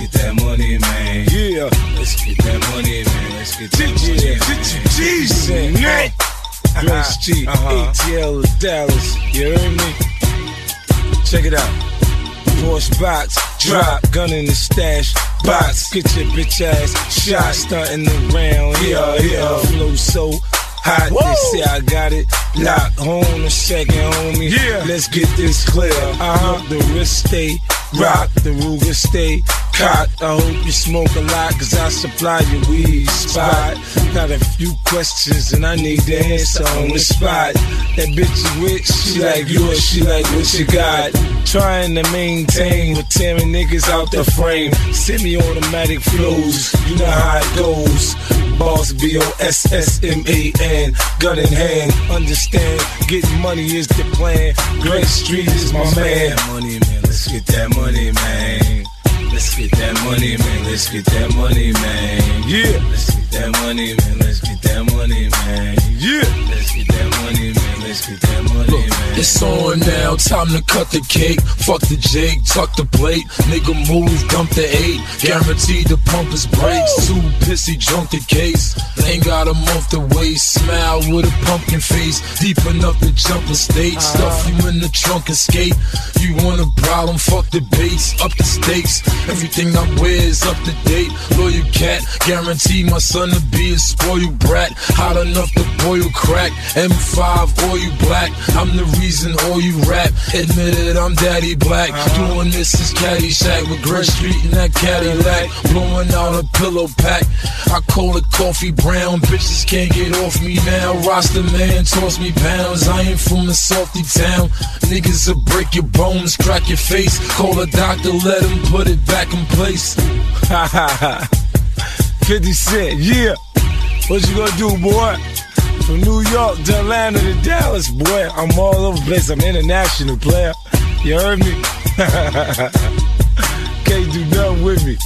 man. Get that money, man. Yeah. Let's get that money, man. Let's get that money, man. G-Unit. Grace G, Uh-huh. ATL of Dallas. You heard me? Check it out. Porsche box, drop, gun in the stash, box. Get your bitch ass shot, stunting around. Yeah, yeah. Flow so hot, they say I got it. locked. hold a second, homie. Yeah. Let's get this clear. Uh-huh. The wrist stay rock, the Ruger stay cocked. I hope you smoke a lot, cause I supply your weed spot. Got a few questions and I need the answer on the spot. That bitch you with, she like you or she like what you got. Trying to maintain with tearing niggas out the frame. Semi-automatic flows, you know how it goes. Boss B O S S M A N, gun in hand. Understand, getting money is the plan. Great Street is my man. money, man. Let's get that money, man. Let's get that money, man. Let's get that money, man. Yeah, Let's get that money, man. Let's get that money, man. It's on now, time to cut the cake. Fuck the Jake, tuck the plate. Nigga move, dump the eight. Guaranteed the pump is brakes. Too pissy, drunk the case. Ain't got a month to wait. Smile with a pumpkin face. Deep enough to jump a state. Uh-huh. Stuff you in the trunk and skate. You want a problem? Fuck the base. Up the stakes. Everything I wear is up to date. Loyal cat, guarantee my son to be a spoiled brat. Hot enough to boil crack. M5, all you black. I'm the reason all you rap. Admit it, I'm daddy black. Uh-huh. Doing this is Caddyshack with Gray Street and that Cadillac. Blowing out a pillow pack. I call it coffee brown. Bitches can't get off me now. Roster man toss me pounds. I ain't from a salty town. Niggas will break your bones, crack your face. Call a doctor, let him put it back in place. Ha ha ha. 50 Cent, yeah. What you gonna do, boy? York to Atlanta to Dallas, boy. I'm all over the place. I'm international player. You heard me? Can't do nothing with me.